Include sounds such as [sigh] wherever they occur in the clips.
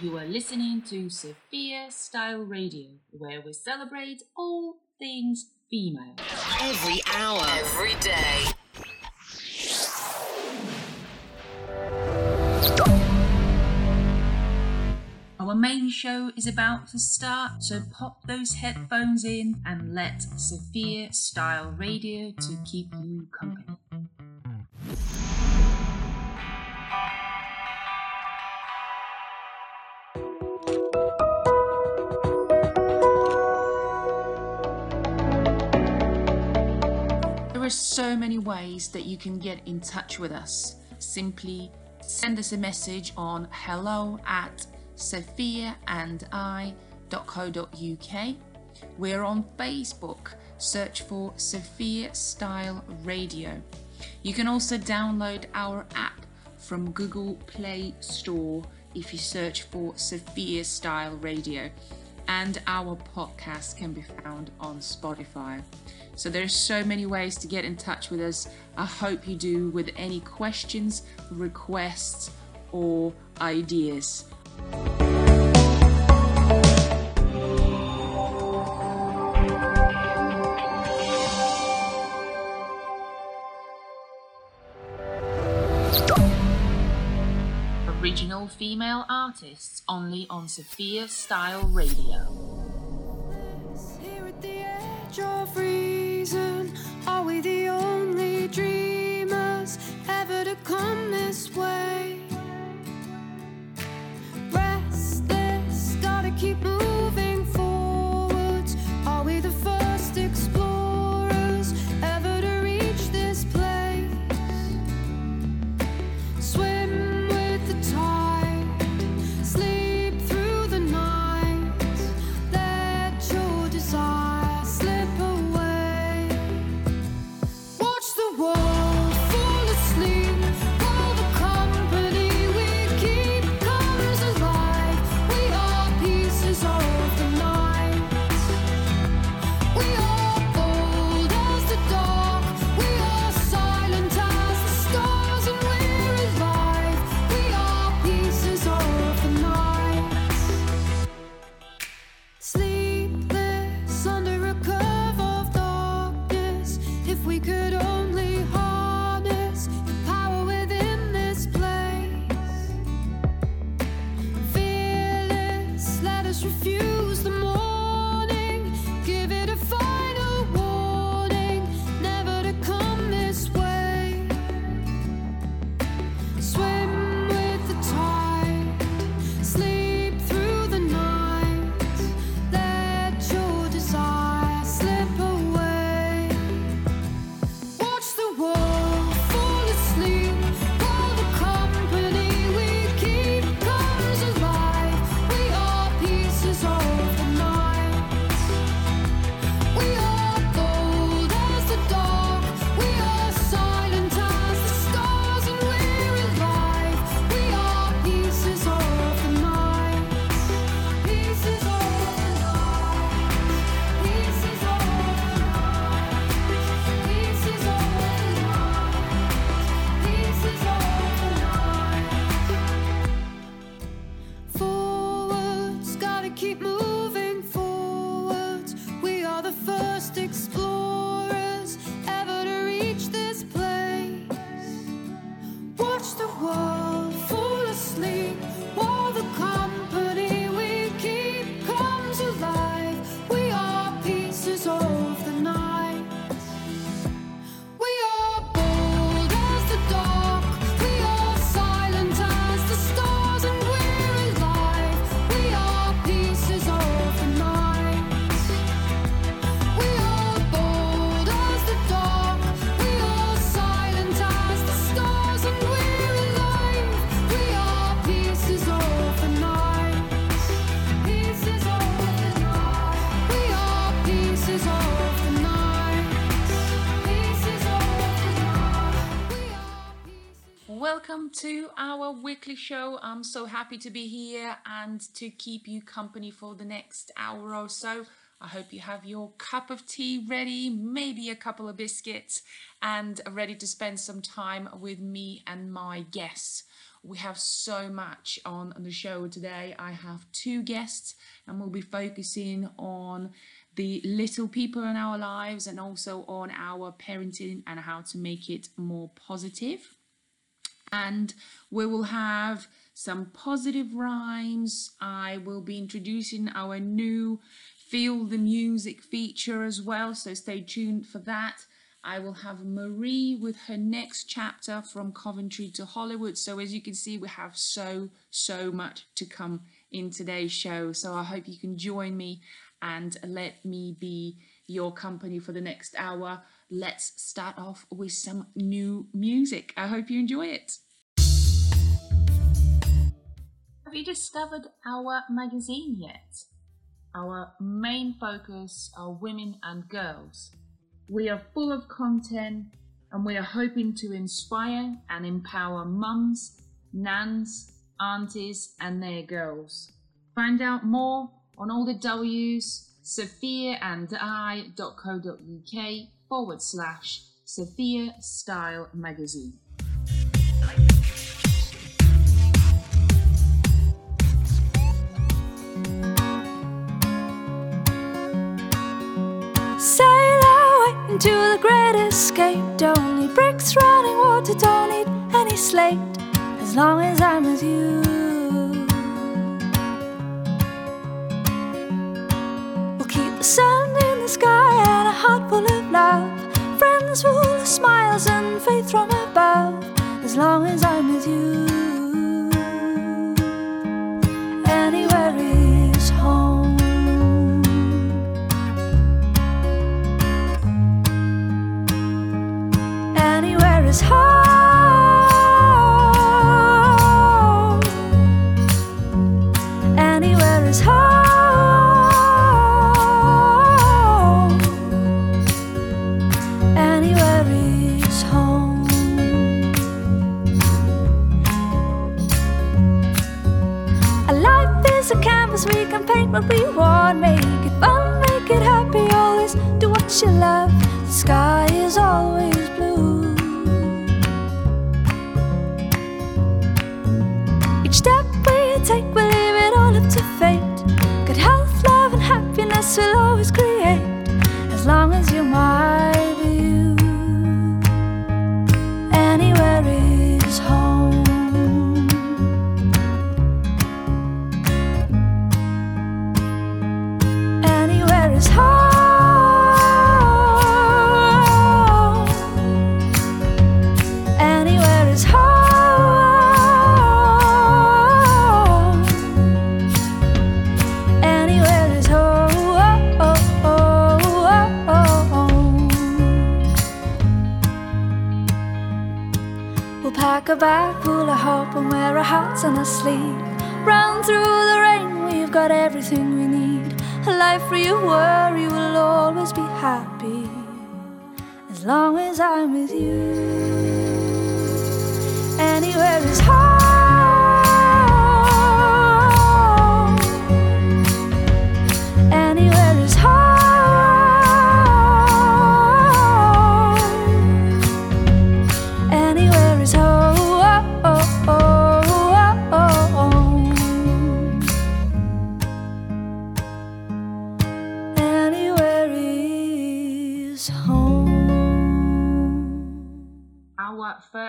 You are listening to Sofya Style Radio, where we celebrate all things female. Every hour. Every day. Our main show is about to start, so pop those headphones in and let Sofya Style Radio to keep you company. Are so many ways that you can get in touch with us. Simply send us a message on hello at sophiaandi.co.uk. We're on Facebook. Search for Sofya Style Radio. You can also download our app from Google Play Store if you search for Sofya Style Radio. And our podcast can be found on Spotify. So there's so many ways to get in touch with us. I hope you do with any questions, requests, or ideas. Original female artists only on Sofya Style Radio. Reason, are we the only dreamers ever to come this way? Weekly show. I'm so happy to be here and to keep you company for the next hour or so. I hope you have your cup of tea ready, maybe a couple of biscuits, and are ready to spend some time with me and my guests. We have so much on the show today. I have two guests, and we'll be focusing on the little people in our lives and also on our parenting and how to make it more positive. And we will have some positive rhymes. I will be introducing our new Feel the Music feature as well, so stay tuned for that. I will have Marie with her next chapter from Coventry to Hollywood. So, as you can see, we have so, so much to come in today's show. So, I hope you can join me and let me be your company for the next hour. Let's start off with some new music. I hope you enjoy it. Have you discovered our magazine yet? Our main focus are women and girls. We are full of content and we are hoping to inspire and empower mums, nans, aunties, and their girls. Find out more on all the W's, sophia and sophiaandi.co.uk forward slash Sofya Style Magazine. Sail away into the great escape. Don't need bricks, running water, don't need any slate. As long as I'm with you. We'll keep the sun Of smiles and faith from above. As long as I'm with you.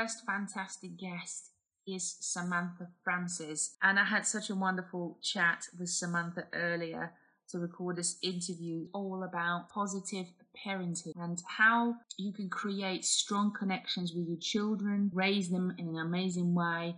First fantastic guest is Samantha Francis, and I had such a wonderful chat with Samantha earlier to record this interview all about positive parenting and how you can create strong connections with your children, raise them in an amazing way,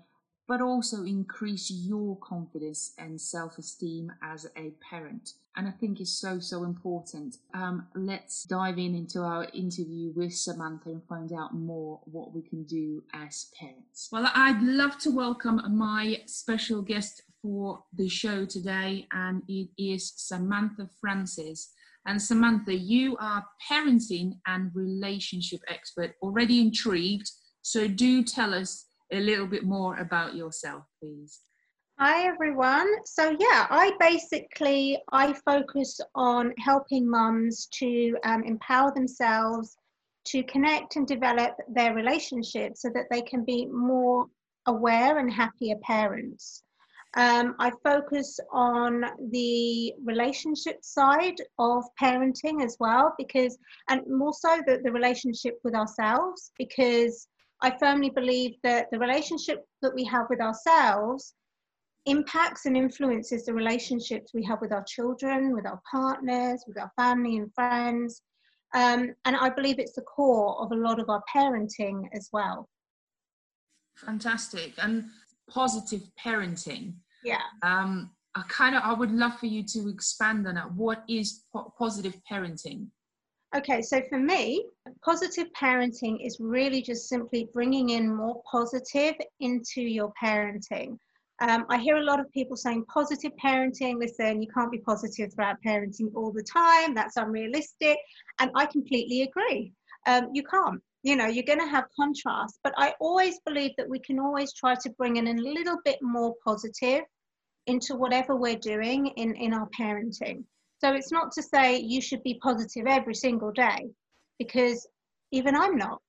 but also increase your confidence and self esteem as a parent. And I think it's so, so important. Um, let's dive in into our interview with Samantha and find out more what we can do as parents. Well, I'd love to welcome my special guest for the show today, and it is Samantha Francis. And Samantha, you are parenting and relationship expert. Already intrigued, so do tell us a little bit more about yourself, please. Hi everyone. So yeah, I basically I focus on helping mums to um, empower themselves to connect and develop their relationships so that they can be more aware and happier parents. Um, I focus on the relationship side of parenting as well, because, and more so the, the relationship with ourselves, because I firmly believe that the relationship that we have with ourselves impacts and influences the relationships we have with our children, with our partners, with our family and friends. Um, and I believe it's the core of a lot of our parenting as well. Fantastic. And positive parenting. Yeah. Um, I kind of I would love for you to expand on that. What is po- positive parenting? Okay, so for me, positive parenting is really just simply bringing in more positive into your parenting. Um, I hear a lot of people saying positive parenting. Listen, you can't be positive throughout parenting all the time. That's unrealistic. And I completely agree. Um, you can't. You know, you're going to have contrast. But I always believe that we can always try to bring in a little bit more positive into whatever we're doing in, in our parenting. So it's not to say you should be positive every single day, because even I'm not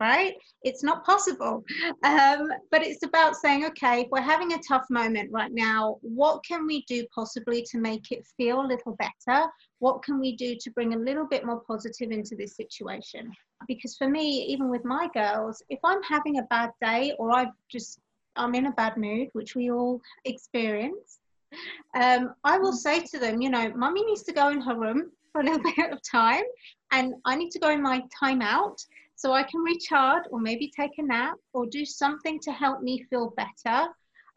right? It's not possible. Um, but it's about saying, okay, we're having a tough moment right now, what can we do possibly to make it feel a little better? What can we do to bring a little bit more positive into this situation? Because for me, even with my girls, if I'm having a bad day or I've just I'm in a bad mood, which we all experience, um, I will say to them, you know, mummy needs to go in her room for a little [laughs] bit of time and I need to go in my time out so I can recharge or maybe take a nap or do something to help me feel better.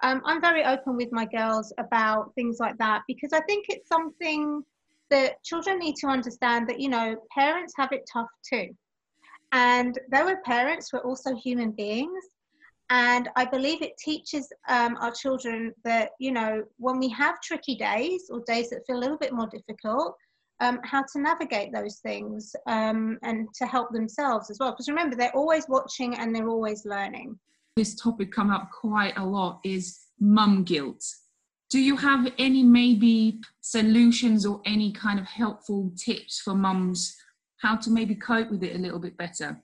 Um, I'm very open with my girls about things like that because I think it's something that children need to understand that, you know, parents have it tough too. And though we're parents, we're also human beings. And I believe it teaches um, our children that, you know, when we have tricky days or days that feel a little bit more difficult, um, how to navigate those things um, and to help themselves as well. Because remember, they're always watching and they're always learning. This topic come up quite a lot is mum guilt. Do you have any maybe solutions or any kind of helpful tips for mums how to maybe cope with it a little bit better?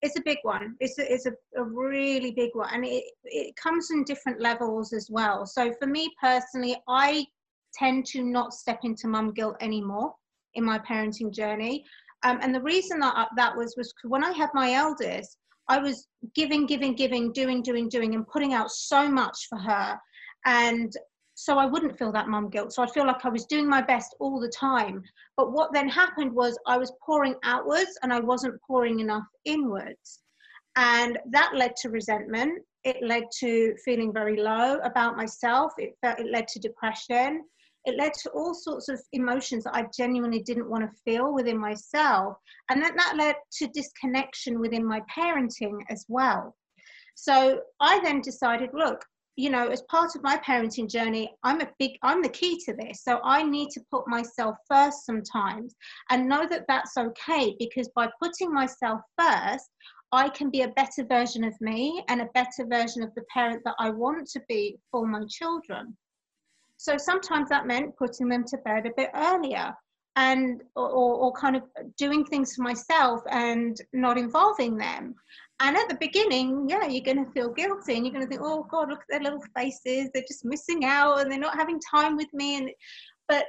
It's a big one. It's a, it's a, a really big one, and it it comes in different levels as well. So for me personally, I tend to not step into mum guilt anymore in my parenting journey. Um, and the reason that that was was when I had my eldest, I was giving, giving, giving, doing, doing, doing, and putting out so much for her, and so I wouldn't feel that mum guilt. So I'd feel like I was doing my best all the time. But what then happened was I was pouring outwards and I wasn't pouring enough inwards. And that led to resentment. It led to feeling very low about myself. It, it led to depression it led to all sorts of emotions that I genuinely didn't want to feel within myself. And then that led to disconnection within my parenting as well. So I then decided, look, you know, as part of my parenting journey, I'm a big, I'm the key to this. So I need to put myself first sometimes and know that that's okay because by putting myself first, I can be a better version of me and a better version of the parent that I want to be for my children. So sometimes that meant putting them to bed a bit earlier and or, or kind of doing things for myself and not involving them. And at the beginning, yeah, you're going to feel guilty and you're going to think, oh God, look at their little faces. They're just missing out and they're not having time with me. And but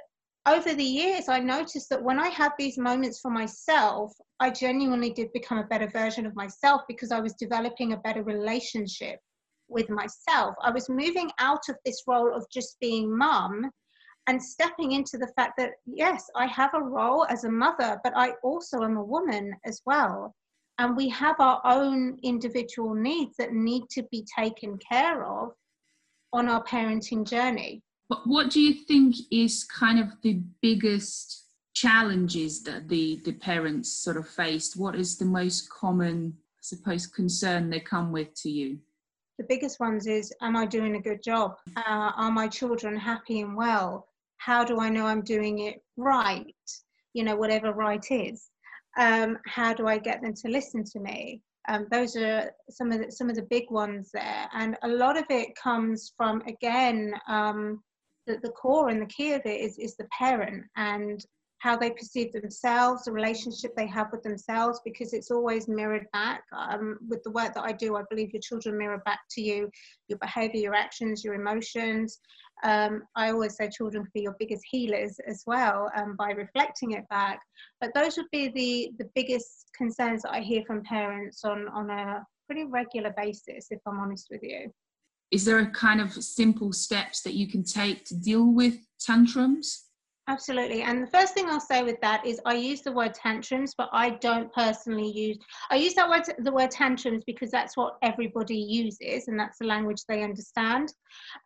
over the years, I noticed that when I had these moments for myself, I genuinely did become a better version of myself because I was developing a better relationship with myself. I was moving out of this role of just being mum and stepping into the fact that, yes, I have a role as a mother, but I also am a woman as well. And we have our own individual needs that need to be taken care of on our parenting journey. But what do you think is kind of the biggest challenges that the, the parents sort of faced? What is the most common, I suppose, concern they come with to you? The biggest ones is am i doing a good job? Uh, are my children happy and well? How do i know i'm doing it right? You know whatever right is. Um, how do i get them to listen to me? Um, those are some of the, some of the big ones there. And a lot of it comes from again um, the, the core and the key of it is, is the parent and how they perceive themselves, the relationship they have with themselves, because it's always mirrored back. Um, with the work that I do, I believe your children mirror back to you your behavior, your actions, your emotions. Um, I always say children can be your biggest healers as well um, by reflecting it back. But those would be the, the biggest concerns that I hear from parents on, on a pretty regular basis, if I'm honest with you. Is there a kind of simple steps that you can take to deal with tantrums? Absolutely. And the first thing I'll say with that is I use the word tantrums, but I don't personally use I use that word the word tantrums because that's what everybody uses and that's the language they understand.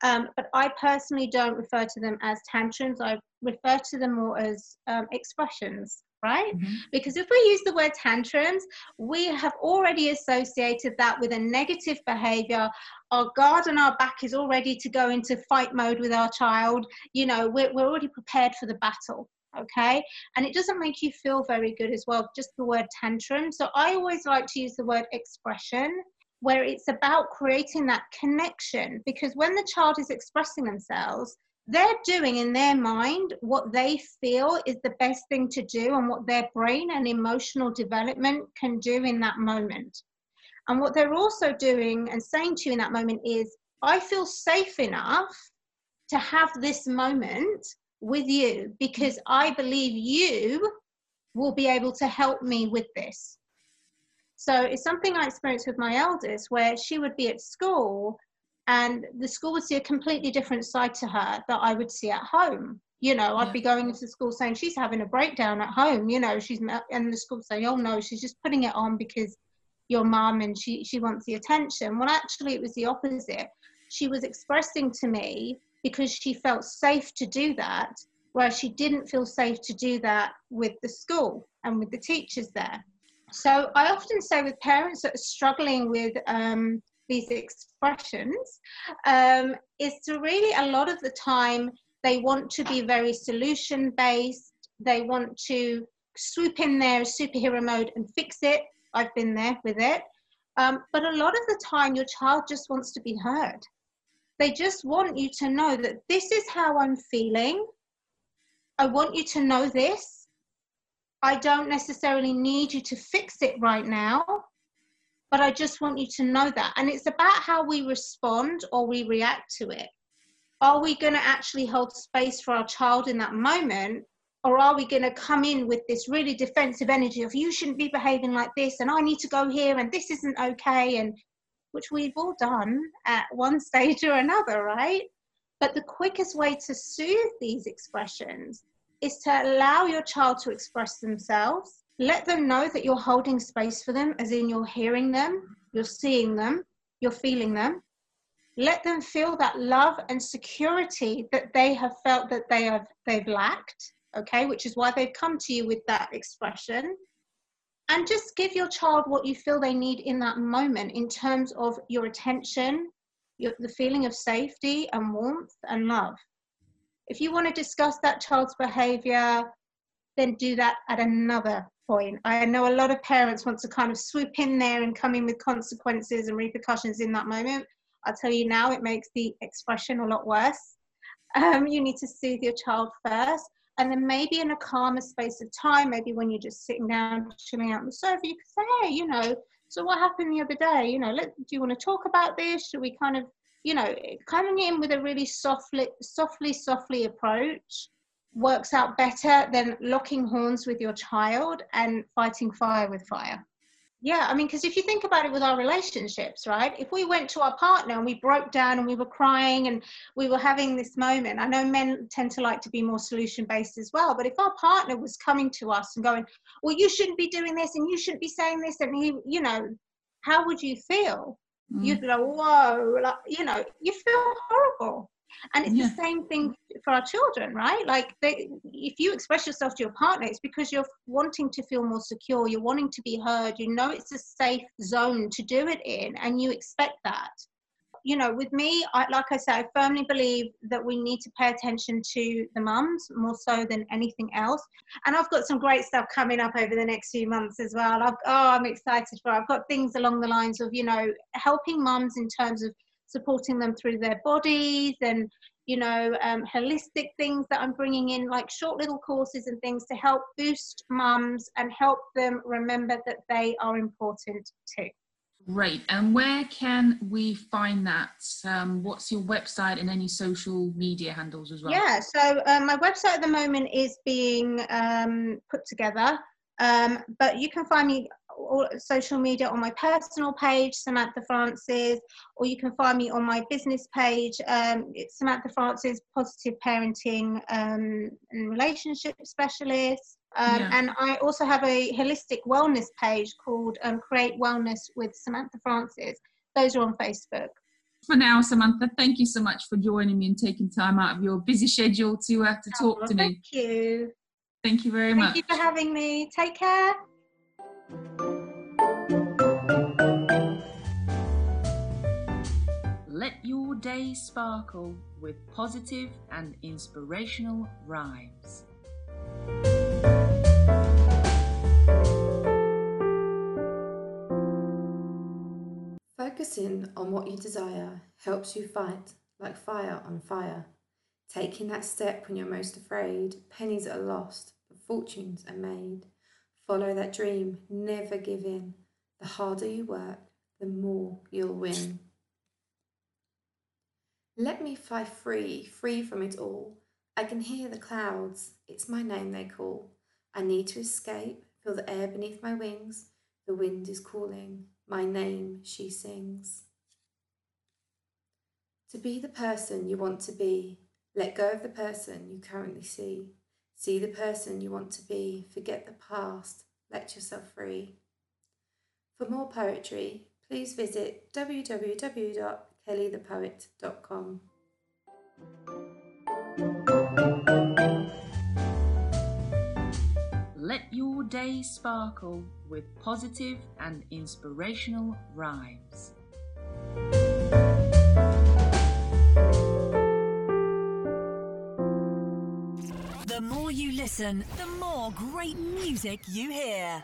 Um, but I personally don't refer to them as tantrums. I refer to them more as um, expressions right? Mm-hmm. Because if we use the word tantrums, we have already associated that with a negative behavior. Our guard and our back is all ready to go into fight mode with our child. You know, we're, we're already prepared for the battle. Okay, and it doesn't make you feel very good as well, just the word tantrum. So I always like to use the word expression where it's about creating that connection because when the child is expressing themselves, they're doing in their mind what they feel is the best thing to do and what their brain and emotional development can do in that moment. And what they're also doing and saying to you in that moment is, I feel safe enough to have this moment with you because I believe you will be able to help me with this. So it's something I experienced with my eldest where she would be at school and the school would see a completely different side to her that I would see at home. You know, I'd yeah. be going into school saying she's having a breakdown at home. You know, she's and the school say, "Oh no, she's just putting it on because your mum and she she wants the attention." Well, actually, it was the opposite. She was expressing to me because she felt safe to do that, whereas she didn't feel safe to do that with the school and with the teachers there. So I often say with parents that are struggling with um, these expressions um, is to really a lot of the time they want to be very solution based they want to swoop in there superhero mode and fix it. I've been there with it. Um, but a lot of the time your child just wants to be heard. They just want you to know that this is how i'm feeling. I want you to know this. I don't necessarily need you to fix it right now but I just want you to know that. And it's about how we respond or we react to it. Are we going to actually hold space for our child in that moment? Or are we going to come in with this really defensive energy of you shouldn't be behaving like this and I need to go here and this isn't okay and which we've all done at one [laughs] stage or another, right? But the quickest way to soothe these expressions is to allow your child to express themselves let them know that you're holding space for them, as in you're hearing them, you're seeing them, you're feeling them. Let them feel that love and security that they have felt that they have they've lacked, okay, which is why they've come to you with that expression. And just give your child what you feel they need in that moment in terms of your attention, your, the feeling of safety and warmth and love. If you want to discuss that child's behavior, then do that at another point. I know a lot of parents want to kind of swoop in there and come in with consequences and repercussions in that moment. I'll tell you now, it makes the expression a lot worse. Um, you need to soothe your child first. And then maybe in a calmer space of time, maybe when you're just sitting down, chilling out on the sofa, you could say, hey, you know, so what happened the other day? You know, let, do you want to talk about this? Should we kind of, you know, coming in with a really softly, softly, softly approach works out better than locking horns with your child and fighting fire with fire. Yeah, I mean, because if you think about it with our relationships, right? If we went to our partner and we broke down and we were crying and we were having this moment, I know men tend to like to be more solution based as well. But if our partner was coming to us and going, well, you shouldn't be doing this and you shouldn't be saying this, and he, you know, how would you feel? Mm. You'd be like, whoa, like, you know, you feel horrible and it's yeah. the same thing for our children right? Like they, if you express yourself to your partner it's because you're wanting to feel more secure you're wanting to be heard you know it's a safe zone to do it in and you expect that. You know with me I, like i say i firmly believe that we need to pay attention to the mums more so than anything else. And i've got some great stuff coming up over the next few months as well. I've, oh i'm excited for i've got things along the lines of you know helping mums in terms of supporting them through their bodies and you know, um, holistic things that I'm bringing in, like short little courses and things to help boost mums and help them remember that they are important too. Great. And where can we find that? Um, what's your website and any social media handles as well? Yeah, so um, my website at the moment is being um, put together, um, but you can find me all social media on my personal page, Samantha Francis, or you can find me on my business page. Um, it's Samantha Francis, Positive Parenting um, and Relationship Specialist. Um, Yeah. And I also have a holistic wellness page called um, Create Wellness with Samantha Francis. Those are on Facebook. For now, Samantha, thank you so much for joining me and taking time out of your busy schedule to uh, to talk Oh, to me. Thank you. Thank you very Thank much. Thank you for having me. Take care. Let your day sparkle with positive and inspirational rhymes. Focusing on what you desire helps you fight like fire on fire. Taking that step when you're most afraid, pennies are lost, but fortunes are made. Follow that dream, never give in. The harder you work, the more you'll win. Let me fly free, free from it all. I can hear the clouds, it's my name they call. I need to escape, feel the air beneath my wings. The wind is calling, my name she sings. To be the person you want to be, let go of the person you currently see. See the person you want to be, forget the past, let yourself free. For more poetry, please visit www.kellythepoet.com. Let your day sparkle with positive and inspirational rhymes. The more you listen, the more great music you hear.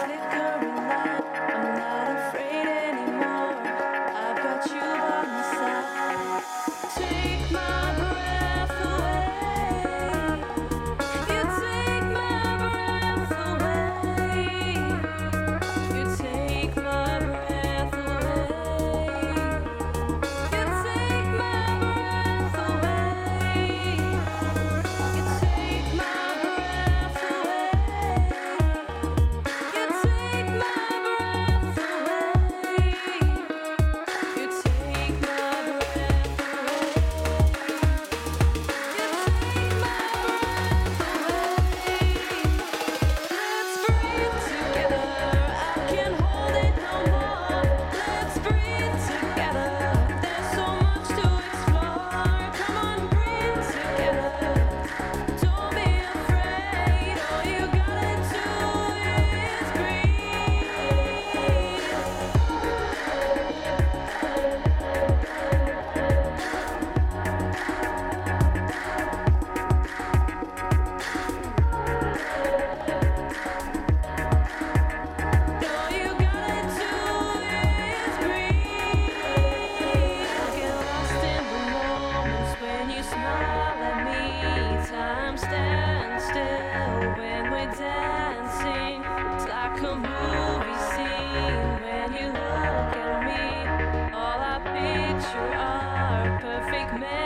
perfect memories.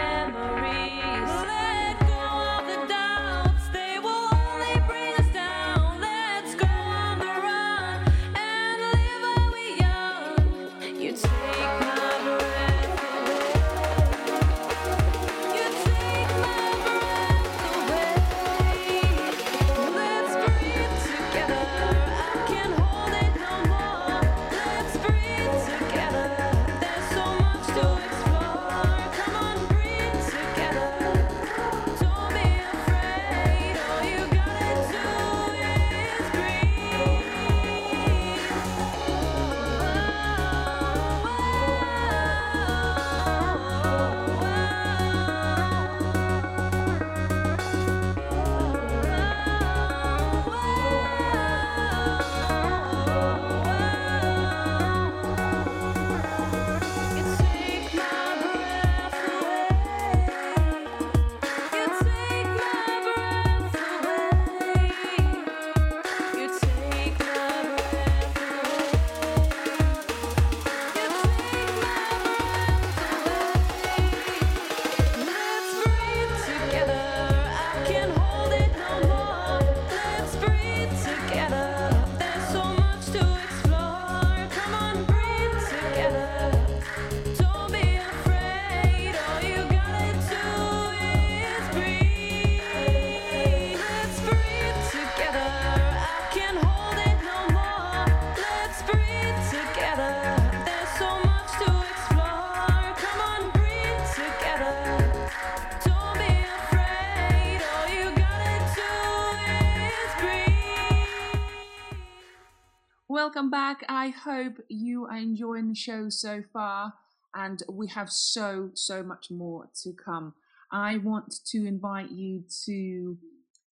Welcome back. I hope you are enjoying the show so far, and we have so, so much more to come. I want to invite you to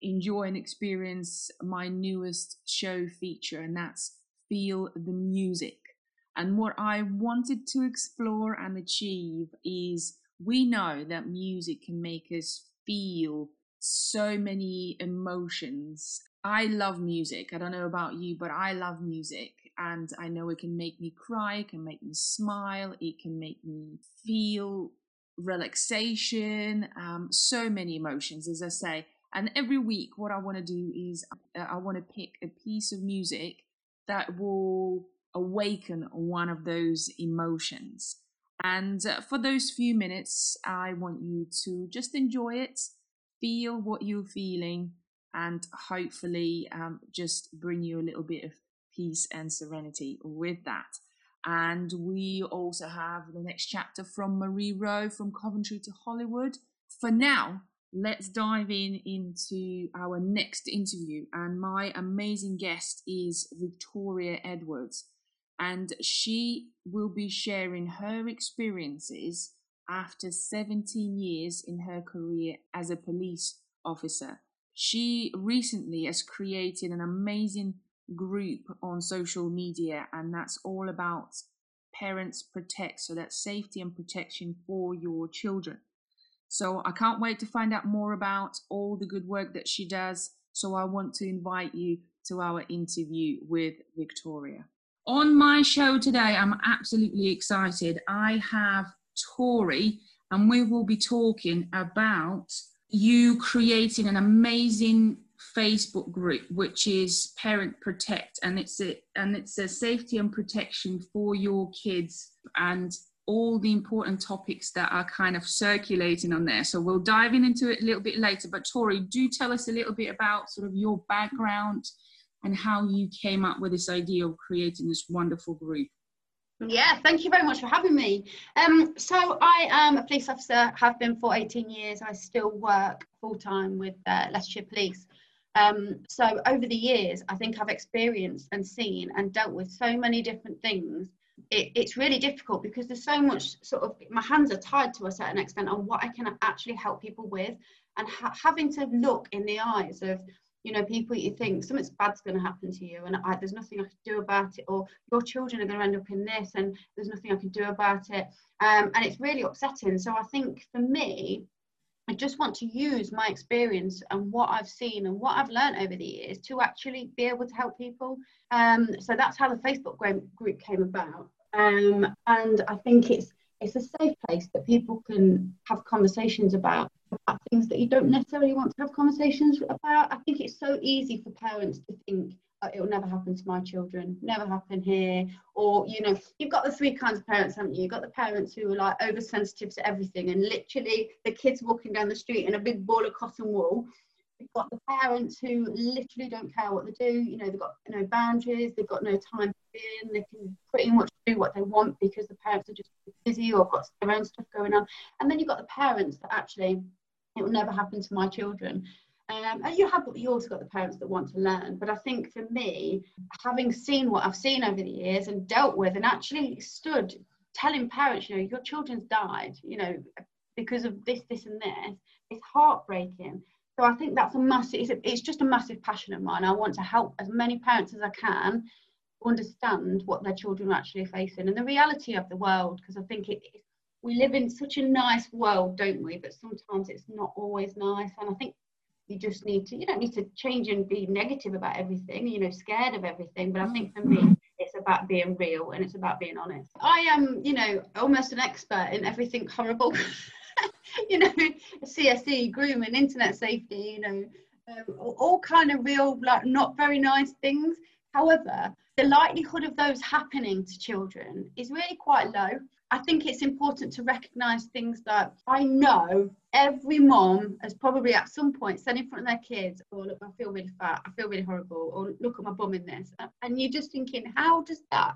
enjoy and experience my newest show feature, and that's Feel the Music. And what I wanted to explore and achieve is we know that music can make us feel so many emotions. I love music. I don't know about you, but I love music. And I know it can make me cry, it can make me smile, it can make me feel relaxation, um, so many emotions, as I say. And every week, what I want to do is uh, I want to pick a piece of music that will awaken one of those emotions. And uh, for those few minutes, I want you to just enjoy it, feel what you're feeling, and hopefully um, just bring you a little bit of peace and serenity with that. And we also have the next chapter from Marie Rowe from Coventry to Hollywood. For now, let's dive in into our next interview. And my amazing guest is Victoria Edwards. And she will be sharing her experiences after 17 years in her career as a police officer. She recently has created an amazing group on social media, and that's all about parents protect, so that's safety and protection for your children. So I can't wait to find out more about all the good work that she does. So I want to invite you to our interview with Victoria. On my show today, I'm absolutely excited. I have Tori, and we will be talking about you creating an amazing Facebook group, which is Parent Protect, and it's a and it's a safety and protection for your kids and all the important topics that are kind of circulating on there. So we'll dive in into it a little bit later. But Tori, do tell us a little bit about sort of your background and how you came up with this idea of creating this wonderful group. Yeah, thank you very much for having me. Um, so I am a police officer, have been for 18 years. I still work full time with uh, Leicestershire Police. Um, so over the years, I think I've experienced and seen and dealt with so many different things it, it's really difficult because there's so much sort of my hands are tied to a certain extent on what I can actually help people with and ha- having to look in the eyes of you know people you think something bad's going to happen to you and I, there's nothing I can do about it or your children are going to end up in this and there's nothing I can do about it um, and it's really upsetting so I think for me I just want to use my experience and what I've seen and what I've learned over the years to actually be able to help people. Um, so that's how the Facebook group came about. Um, and I think it's it's a safe place that people can have conversations about, about things that you don't necessarily want to have conversations about. I think it's so easy for parents to think oh, it will never happen to my children, never happen here. Or, you know, you've got the three kinds of parents, haven't you? You've got the parents who are like oversensitive to everything and literally the kids walking down the street in a big ball of cotton wool You've got the parents who literally don't care what they do. You know, they've got no boundaries, they've got no time in, they can pretty much do what they want because the parents are just busy or got their own stuff going on. And then you've got the parents that actually, it will never happen to my children. Um, and you have you also got the parents that want to learn but i think for me having seen what i've seen over the years and dealt with and actually stood telling parents you know your children's died you know because of this this and this it's heartbreaking so I think that's a massive, it's, a, it's just a massive passion of mine. I want to help as many parents as I can understand what their children are actually facing and the reality of the world, because I think it, it, we live in such a nice world, don't we? But sometimes it's not always nice. And I think you just need to, you don't need to change and be negative about everything, you know, scared of everything. But I think for me, it's about being real and it's about being honest. I am, you know, almost an expert in everything horrible. [laughs] you know, CSE, grooming, internet safety, you know, um, all kind of real, like not very nice things. However, the likelihood of those happening to children is really quite low. I think it's important to recognise things that I know every mom has probably at some point said in front of their kids, Oh, look, I feel really fat, I feel really horrible, or look at my bum in this. And you're just thinking, how does that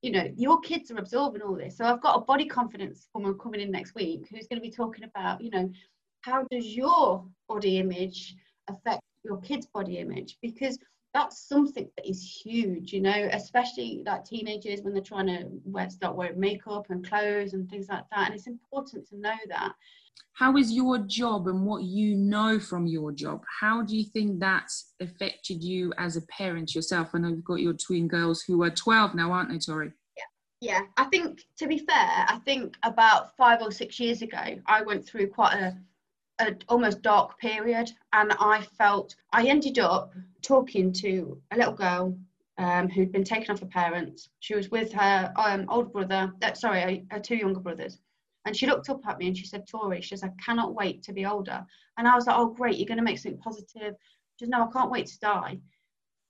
you know your kids are absorbing all this. So i've got a body confidence woman coming in next week who's going to be talking about you know how does your body image affect your kids body image? Because that's something that is huge, you know, especially like teenagers when they're trying to wear, start wearing makeup and clothes and things like that. And it's important to know that. How is your job and what you know from your job? How do you think that's affected you as a parent yourself? I know you've got your twin girls who are 12 now, aren't they, Tori? Yeah. Yeah, I think to be fair, I think about five or six years ago, I went through quite a a almost dark period and i felt i ended up talking to a little girl um, who'd been taken off her parents. She was with her um, older brother uh, sorry her two younger brothers. And she looked up at me and she said tori she says i cannot wait to be older. And i was like oh great you're going to make something positive. She says no i can't wait to die.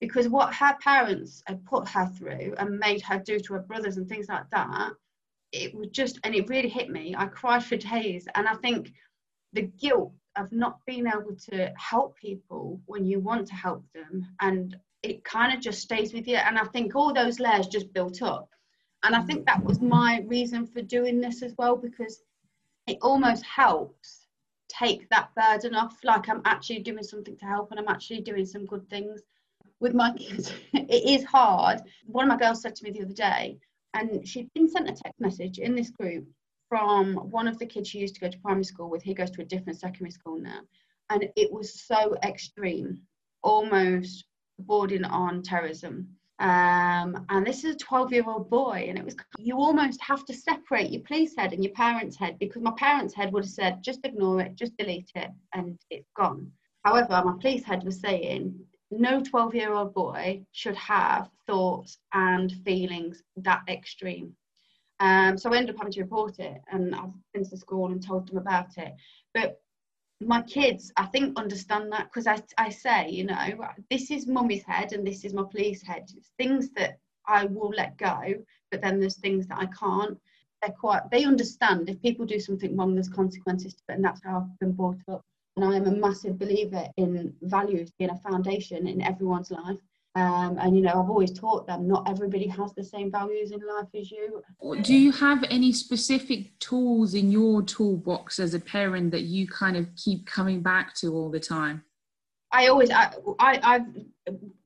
Because what her parents had put her through and made her do to her brothers and things like that it was just and it really hit me. I cried for days. And i think the guilt of not being able to help people when you want to help them and it kind of just stays with you. And i think all those layers just built up. And i think that was my reason for doing this as well because it almost helps take that burden off. Like i'm actually doing something to help and i'm actually doing some good things with my kids. [laughs] It is hard. One of my girls said to me the other day and she'd been sent a text message in this group from one of the kids she used to go to primary school with. He goes to a different secondary school now. And it was so extreme, almost bordering on terrorism. Um, and this is a 12 year old boy, and it was you almost have to separate your police head and your parents' head because my parents' head would have said, just ignore it, just delete it, and it's gone. However, my police head was saying, no 12 year old boy should have thoughts and feelings that extreme. Um, so I ended up having to report it, and I've been to the school and told them about it. But my kids, I think, understand that because I, I say, you know, this is mummy's head and this is my police head. It's things that I will let go, but then there's things that I can't. They're quite, they understand if people do something wrong, there's consequences to it, and that's how I've been brought up. And I am a massive believer in values being a foundation in everyone's life. Um, and you know, I've always taught them not everybody has the same values in life as you. Do you have any specific tools in your toolbox as a parent that you kind of keep coming back to all the time? I always, I, I have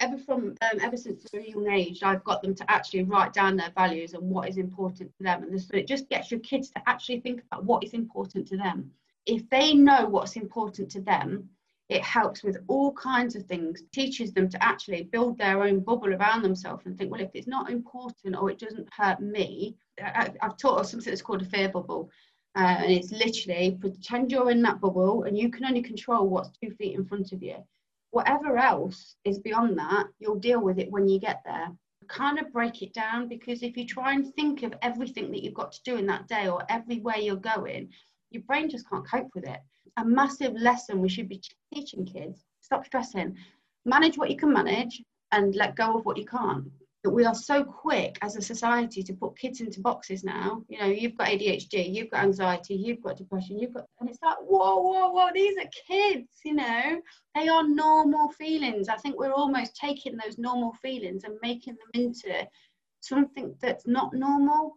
ever from um, ever since a young age, I've got them to actually write down their values and what is important to them, and this, it just gets your kids to actually think about what is important to them. If they know what's important to them, it helps with all kinds of things. Teaches them to actually build their own bubble around themselves and think well if it's not important or it doesn't hurt me I, have taught us something that's called a fear bubble uh, and it's literally pretend you're in that bubble and you can only control what's two feet in front of you. Whatever else is beyond that you'll deal with it when you get there. Kind of break it down because if you try and think of everything that you've got to do in that day or everywhere you're going your brain just can't cope with it a massive lesson we should be teaching kids. Stop stressing. Manage what you can manage and let go of what you can't. But we are so quick as a society to put kids into boxes now. You know you've got adhd you've got anxiety you've got depression you've got and it's like whoa whoa whoa these are kids you know? They are normal feelings. I think we're almost taking those normal feelings and making them into something that's not normal.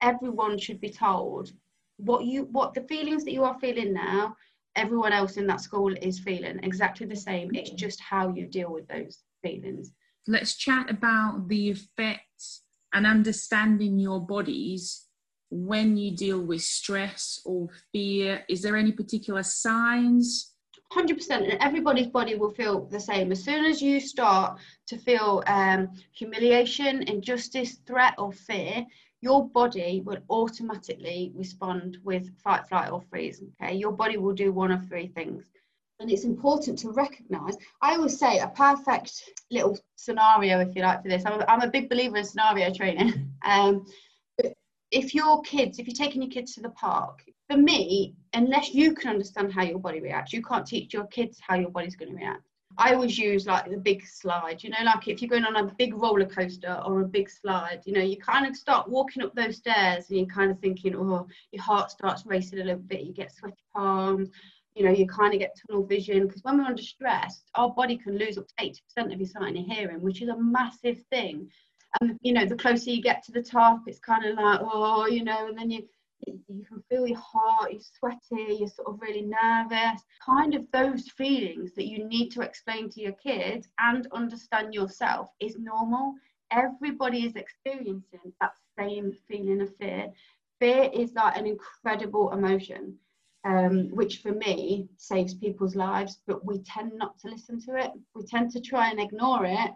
Everyone should be told what you what the feelings that you are feeling now everyone else in that school is feeling exactly the same. It's just how you deal with those feelings. Let's chat about the effects and understanding your bodies when you deal with stress or fear. Is there any particular signs? 100% and everybody's body will feel the same. As soon as you start to feel um, humiliation injustice threat or fear your body will automatically respond with fight, flight, or freeze. Okay, your body will do one of three things. And it's important to recognize. I always say a perfect little scenario, if you like, for this. I'm a, I'm a big believer in scenario training. [laughs] Um, if your kids, if you're taking your kids to the park, for me, unless you can understand how your body reacts, you can't teach your kids how your body's going to react. I always use like the big slide, you know, like if you're going on a big roller coaster or a big slide, you know, you kind of start walking up those stairs and you're kind of thinking, oh, your heart starts racing a little bit, you get sweaty palms, you know, you kind of get tunnel vision because when we're under stress, our body can lose up to 80% of your sight and hearing, which is a massive thing. And, you know, the closer you get to the top, it's kind of like, oh, you know, and then you you can feel your heart, you're sweaty, you're sort of really nervous. Kind of those feelings that you need to explain to your kids and understand yourself is normal. Everybody is experiencing that same feeling of fear. Fear is like an incredible emotion, um, which for me saves people's lives, but we tend not to listen to it. We tend to try and ignore it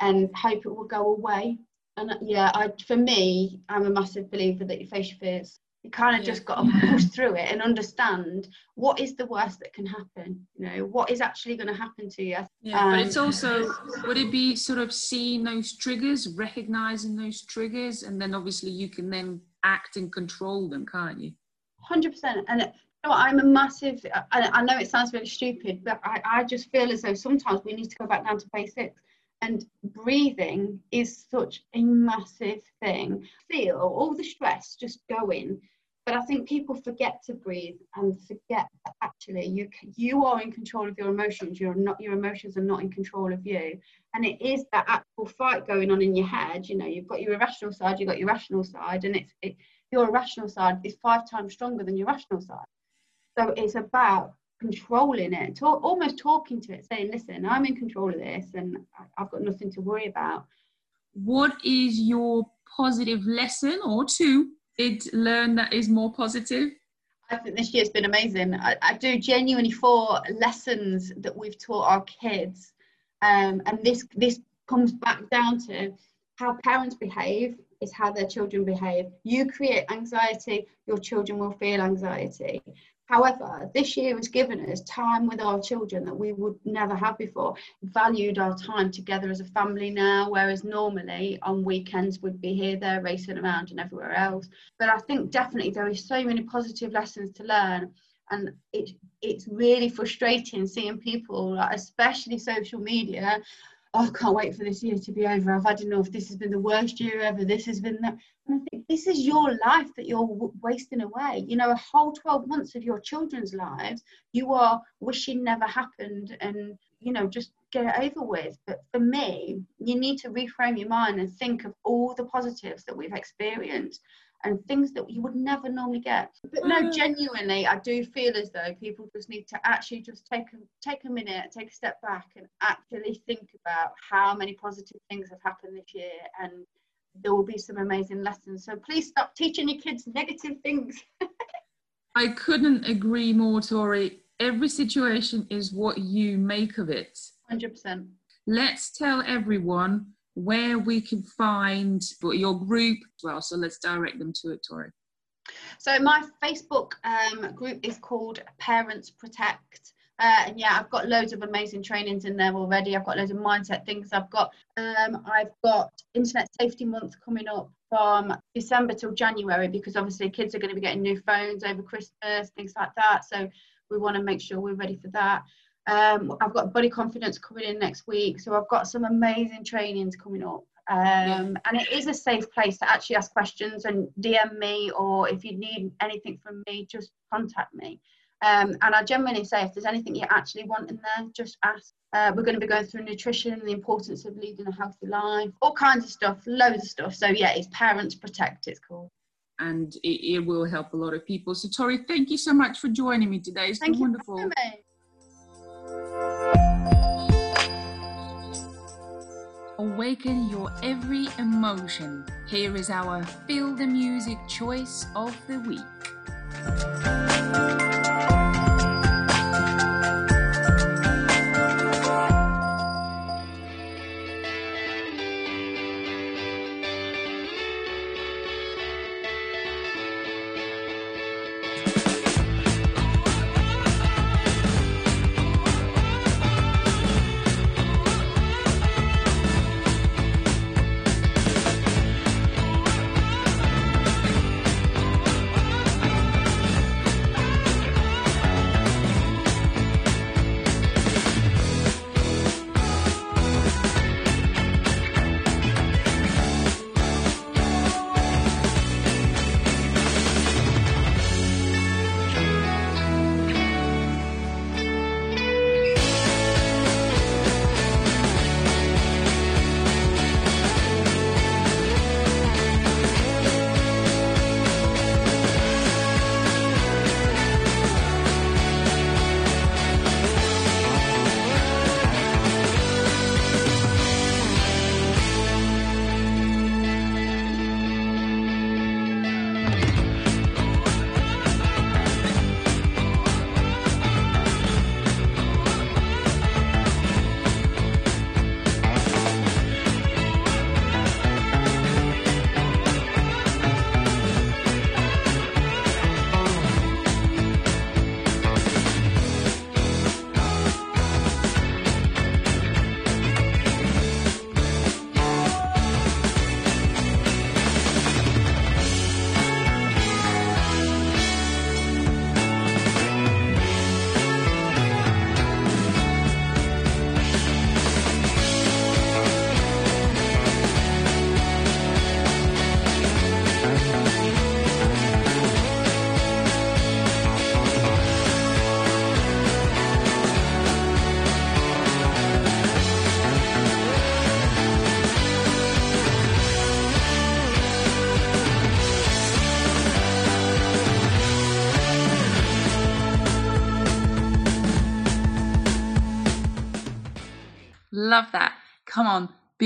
and hope it will go away. And yeah, I, for me, I'm a massive believer that you face your fears you kind of Yeah. just got to push through it and understand what is the worst that can happen you know what is actually going to happen to you Yeah, but it's Um, also would it be sort of seeing those triggers, recognizing those triggers, and then obviously you can then act and control them, can't you? 100% and you know i'm a massive I, I know it sounds really stupid but I, I just feel as though sometimes we need to go back down to basics and breathing is such a massive thing feel all the stress just going but I think people forget to breathe and forget that actually you you are in control of your emotions. You're not your emotions are not in control of you, and it is that actual fight going on in your head. You know, you've got your irrational side, you've got your rational side, and it's it, your irrational side is five times stronger than your rational side. So it's about controlling it, almost talking to it, saying, "Listen, I'm in control of this, and I've got nothing to worry about." What is your positive lesson or two did learn that is more positive? I think this year's been amazing. I, I do genuinely for lessons that we've taught our kids, um, and this this comes back down to how parents behave is how their children behave. You create anxiety, your children will feel anxiety. However, this year has given us time with our children that we would never have before. Valued our time together as a family now, whereas normally on weekends we'd be here, there, racing around and everywhere else. But I think definitely there is so many positive lessons to learn, and it it's really frustrating seeing people, especially social media. Oh, I can't wait for this year to be over. I've had enough. This has been the worst year ever. This has been that. And I think this is your life that you're wasting away. You know, a whole 12 months of your children's lives you are wishing never happened and, you know, just get it over with. But for me, you need to reframe your mind and think of all the positives that we've experienced and things that you would never normally get. But no, genuinely, I do feel as though people just need to actually just take a, take a minute, take a step back and actually think about how many positive things have happened this year and there will be some amazing lessons. So please stop teaching your kids negative things. [laughs] I couldn't agree more, Tori. Every situation is what you make of it. 100%. Let's tell everyone where we can find your group as well. So let's direct them to it, Tori. So my Facebook um, group is called Parents Protect. Uh, and yeah, I've got loads of amazing trainings in there already. I've got loads of mindset things. I've got um, I've got Internet Safety Month coming up from December till January because obviously kids are going to be getting new phones over Christmas, things like that. So we want to make sure we're ready for that. Um, I've got body confidence coming in next week, so I've got some amazing trainings coming up. Um, And it is a safe place to actually ask questions and DM me, or if you need anything from me, just contact me. Um, and I generally say, if there's anything you actually want in there, just ask. Uh, we're going to be going through nutrition, the importance of leading a healthy life, all kinds of stuff, loads of stuff. So yeah, it's Parents Protect. It's called. And it, it will help a lot of people. So, Tori, thank you so much for joining me today. It's Thank been you wonderful. Awaken your every emotion. Here is our Feel the Music choice of the week.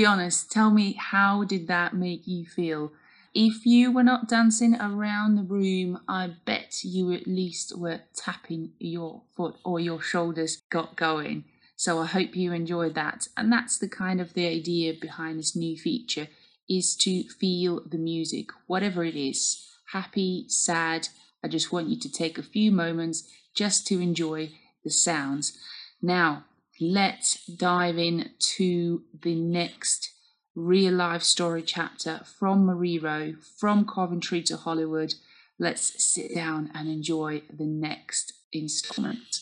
Be honest. Tell me, how did that make you feel? If you were not dancing around the room, I bet you at least were tapping your foot or your shoulders got going. So I hope you enjoyed that. And that's the kind of the idea behind this new feature is to feel the music, whatever it is. Happy, sad. I just want you to take a few moments just to enjoy the sounds. Now, let's dive in to the next real life story chapter from Marie Rowe, from Coventry to Hollywood. Let's sit down and enjoy the next installment.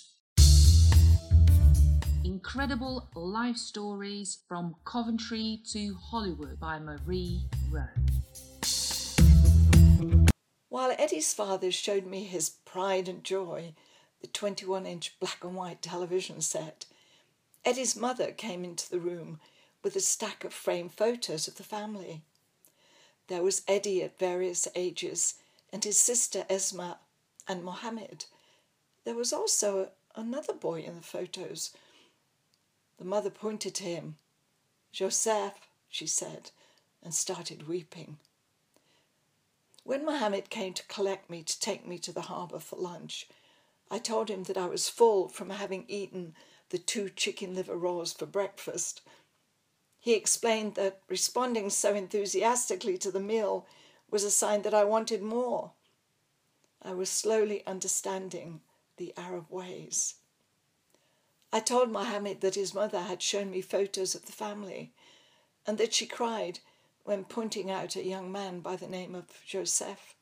Incredible Life Stories from Coventry to Hollywood by Marie Rowe. While Eddie's father showed me his pride and joy, the 21 inch black and white television set, Eddie's mother came into the room with a stack of framed photos of the family. There was Eddie at various ages, and his sister Esma and Mohammed. There was also another boy in the photos. The mother pointed to him. Joseph, she said, and started weeping. When Mohammed came to collect me to take me to the harbour for lunch, I told him that I was full from having eaten the two chicken liver rolls for breakfast. He explained that responding so enthusiastically to the meal was a sign that I wanted more. I was slowly understanding the Arab ways. I told Mohammed that his mother had shown me photos of the family and that she cried when pointing out a young man by the name of Joseph.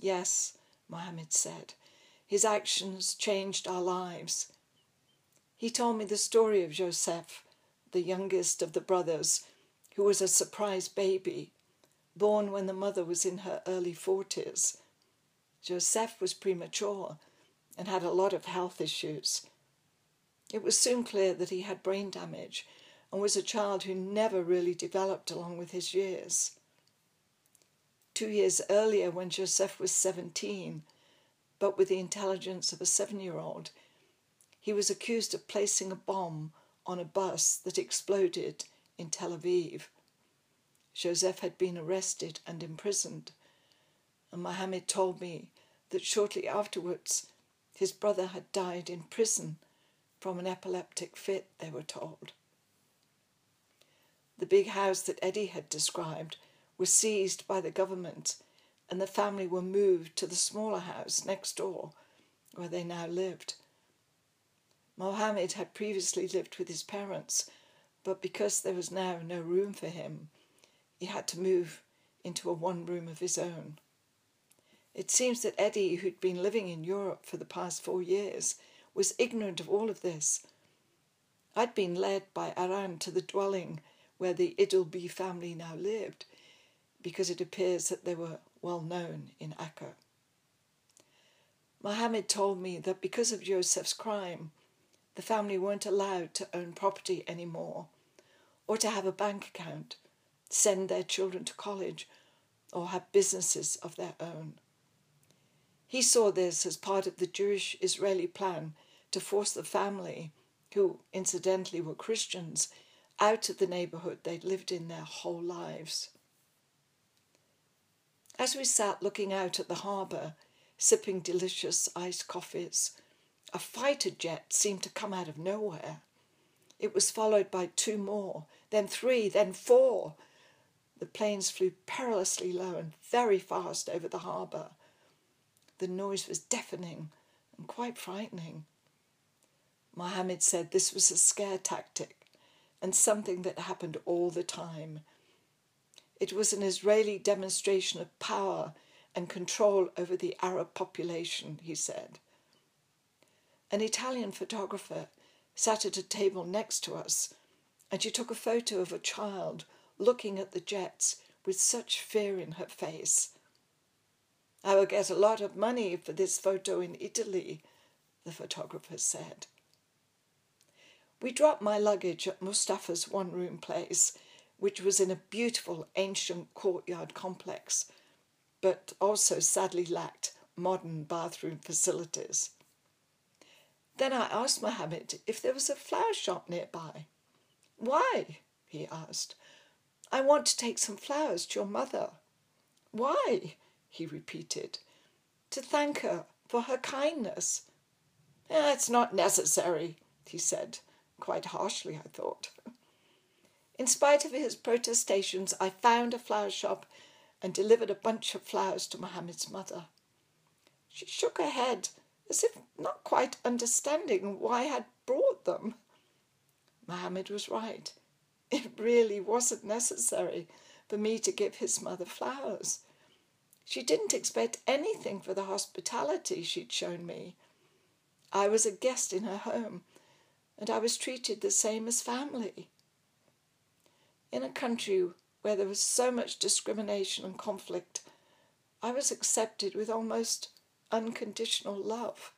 Yes, Mohammed said, his actions changed our lives. He told me the story of Joseph, the youngest of the brothers, who was a surprise baby, born when the mother was in her early 40s. Joseph was premature and had a lot of health issues. It was soon clear that he had brain damage and was a child who never really developed along with his years. Two years earlier, when Joseph was 17, but with the intelligence of a seven year old, he was accused of placing a bomb on a bus that exploded in Tel Aviv. Joseph had been arrested and imprisoned, and Mohammed told me that shortly afterwards his brother had died in prison from an epileptic fit, they were told. The big house that Eddie had described was seized by the government, and the family were moved to the smaller house next door where they now lived. Mohammed had previously lived with his parents, but because there was now no room for him, he had to move into a one room of his own. It seems that Eddie, who'd been living in Europe for the past four years, was ignorant of all of this. I'd been led by Aran to the dwelling where the Idilbi family now lived, because it appears that they were well known in Acre. Mohammed told me that because of Joseph's crime, the family weren't allowed to own property anymore, or to have a bank account, send their children to college, or have businesses of their own. He saw this as part of the Jewish Israeli plan to force the family, who incidentally were Christians, out of the neighborhood they'd lived in their whole lives. As we sat looking out at the harbour, sipping delicious iced coffees, a fighter jet seemed to come out of nowhere. It was followed by two more, then three, then four. The planes flew perilously low and very fast over the harbour. The noise was deafening and quite frightening. Mohammed said this was a scare tactic and something that happened all the time. It was an Israeli demonstration of power and control over the Arab population, he said. An Italian photographer sat at a table next to us, and she took a photo of a child looking at the jets with such fear in her face. I will get a lot of money for this photo in Italy, the photographer said. We dropped my luggage at Mustafa's one room place, which was in a beautiful ancient courtyard complex, but also sadly lacked modern bathroom facilities. Then I asked Mohammed if there was a flower shop nearby. Why? he asked. I want to take some flowers to your mother. Why? he repeated. To thank her for her kindness. Eh, it's not necessary, he said, quite harshly, I thought. In spite of his protestations, I found a flower shop and delivered a bunch of flowers to Mohammed's mother. She shook her head as if not quite understanding why I had brought them. Mohammed was right. It really wasn't necessary for me to give his mother flowers. She didn't expect anything for the hospitality she'd shown me. I was a guest in her home, and I was treated the same as family. In a country where there was so much discrimination and conflict, I was accepted with almost unconditional love.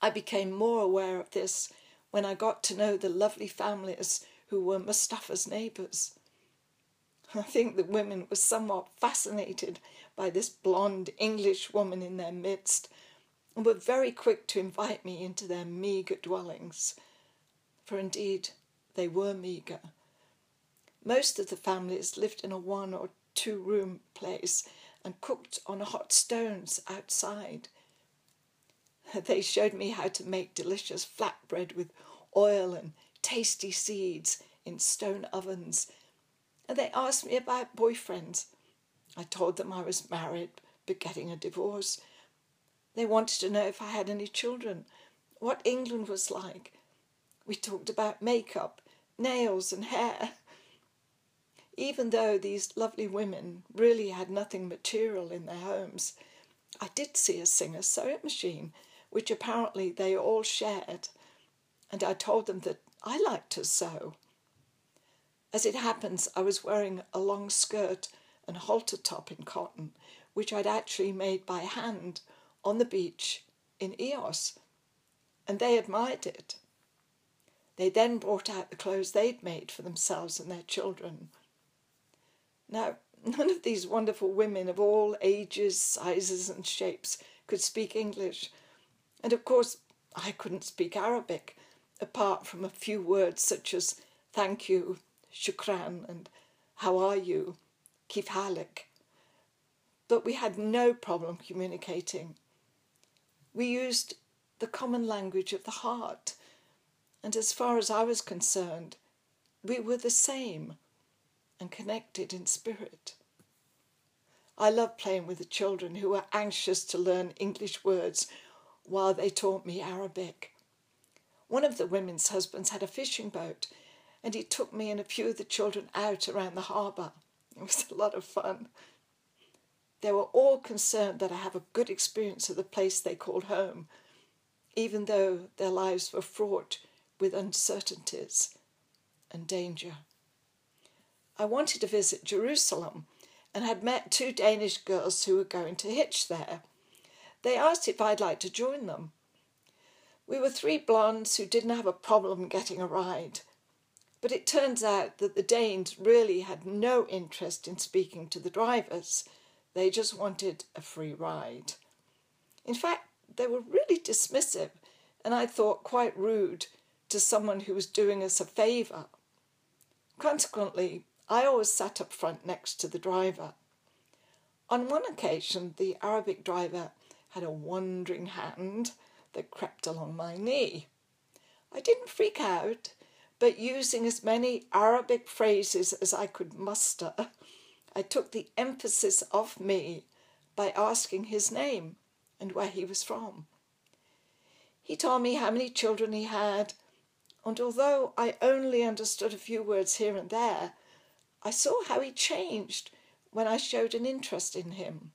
I became more aware of this when I got to know the lovely families who were Mustafa's neighbours. I think the women were somewhat fascinated by this blonde English woman in their midst and were very quick to invite me into their meagre dwellings, for indeed they were meagre. Most of the families lived in a one or two room place and cooked on hot stones outside. [laughs] They showed me how to make delicious flatbread with oil and tasty seeds in stone ovens. And they asked me about boyfriends. I told them I was married but getting a divorce. They wanted to know if I had any children, what England was like. We talked about makeup, nails, and hair. Even though these lovely women really had nothing material in their homes, I did see a Singer sewing machine which apparently they all shared, and I told them that I liked to sew. As it happens, I was wearing a long skirt and halter top in cotton, which I'd actually made by hand on the beach in Ios, and they admired it. They then brought out the clothes they'd made for themselves and their children. Now, [laughs] none of these wonderful women of all ages, sizes, and shapes could speak English, and of course, I couldn't speak Arabic, apart from a few words such as thank you, shukran, and how are you, kif halik. But we had no problem communicating. We used the common language of the heart, and as far as I was concerned, we were the same and connected in spirit. I loved playing with the children who were anxious to learn English words while they taught me Arabic. One of the women's husbands had a fishing boat, and he took me and a few of the children out around the harbour. It was a lot of fun. They were all concerned that I have a good experience of the place they called home, even though their lives were fraught with uncertainties and danger. I wanted to visit Jerusalem and had met two Danish girls who were going to hitch there. They asked if I'd like to join them. We were three blondes who didn't have a problem getting a ride. But it turns out that the Danes really had no interest in speaking to the drivers. They just wanted a free ride. In fact, they were really dismissive and I thought quite rude to someone who was doing us a favour. Consequently, I always sat up front next to the driver. On one occasion, the Arabic driver had a wandering hand that crept along my knee. I didn't freak out, but using as many Arabic phrases as I could muster, I took the emphasis off me by asking his name and where he was from. He told me how many children he had, and although I only understood a few words here and there, I saw how he changed when I showed an interest in him.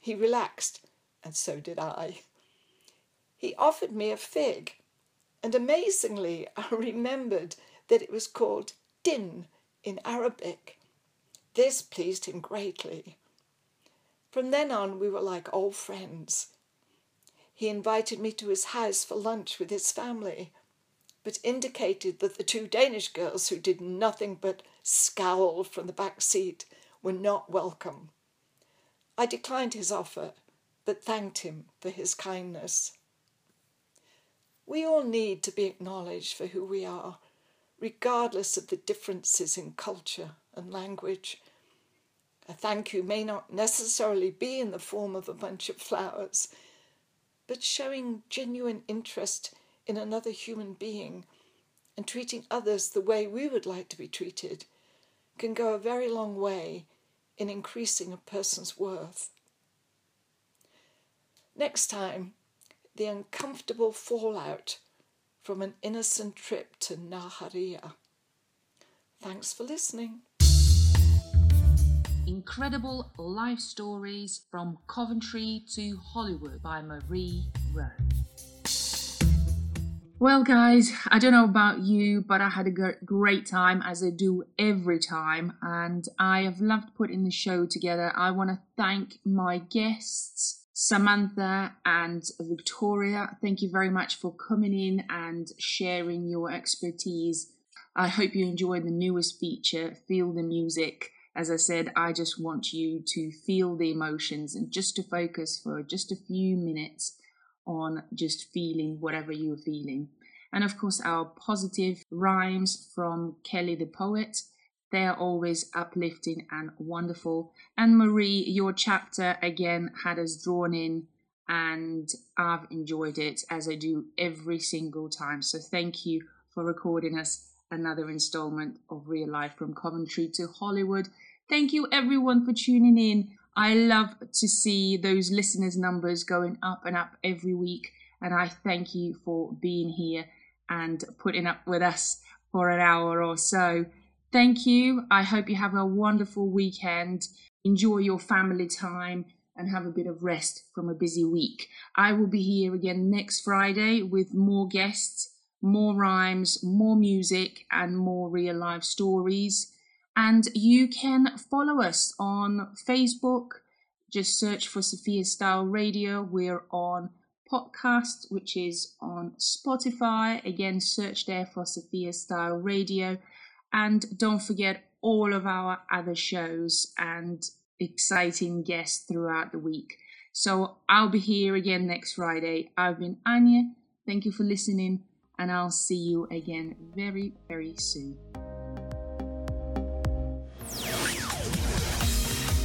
He relaxed and so did I. He offered me a fig, and amazingly, [laughs] I remembered that it was called din in Arabic. This pleased him greatly. From then on, we were like old friends. He invited me to his house for lunch with his family, but indicated that the two Danish girls who did nothing but scowl from the back seat were not welcome. I declined his offer but thanked him for his kindness. We all need to be acknowledged for who we are, regardless of the differences in culture and language. A thank you may not necessarily be in the form of a bunch of flowers, but showing genuine interest in another human being and treating others the way we would like to be treated can go a very long way in increasing a person's worth. Next time, the uncomfortable fallout from an innocent trip to Naharia. Thanks for listening. Incredible Life Stories from Coventry to Hollywood by Marie Rowe. Well, guys, I don't know about you, but I had a great time as I do every time, and I have loved putting the show together. I want to thank my guests, Samantha and Victoria. Thank you very much for coming in and sharing your expertise. I hope you enjoyed the newest feature, Feel the Music. As I said, I just want you to feel the emotions and just to focus for just a few minutes on just feeling whatever you're feeling. And of course, our positive rhymes from Kelly the poet. They are always uplifting and wonderful. And Marie, your chapter again had us drawn in, and I've enjoyed it as I do every single time. So thank you for recording us another installment of Real Life from Coventry to Hollywood. Thank you everyone for tuning in. I love to see those listeners' numbers going up and up every week, and I thank you for being here and putting up with us for an hour or so. Thank you. I hope you have a wonderful weekend. Enjoy your family time and have a bit of rest from a busy week. I will be here again next Friday with more guests, more rhymes, more music, and more real life stories. And you can follow us on Facebook. Just search for Sofya Style Radio. We're on podcast, which is on Spotify. Again, search there for Sofya Style Radio. And don't forget all of our other shows and exciting guests throughout the week. So I'll be here again next Friday. I've been Anya. Thank you for listening, and I'll see you again very, very soon.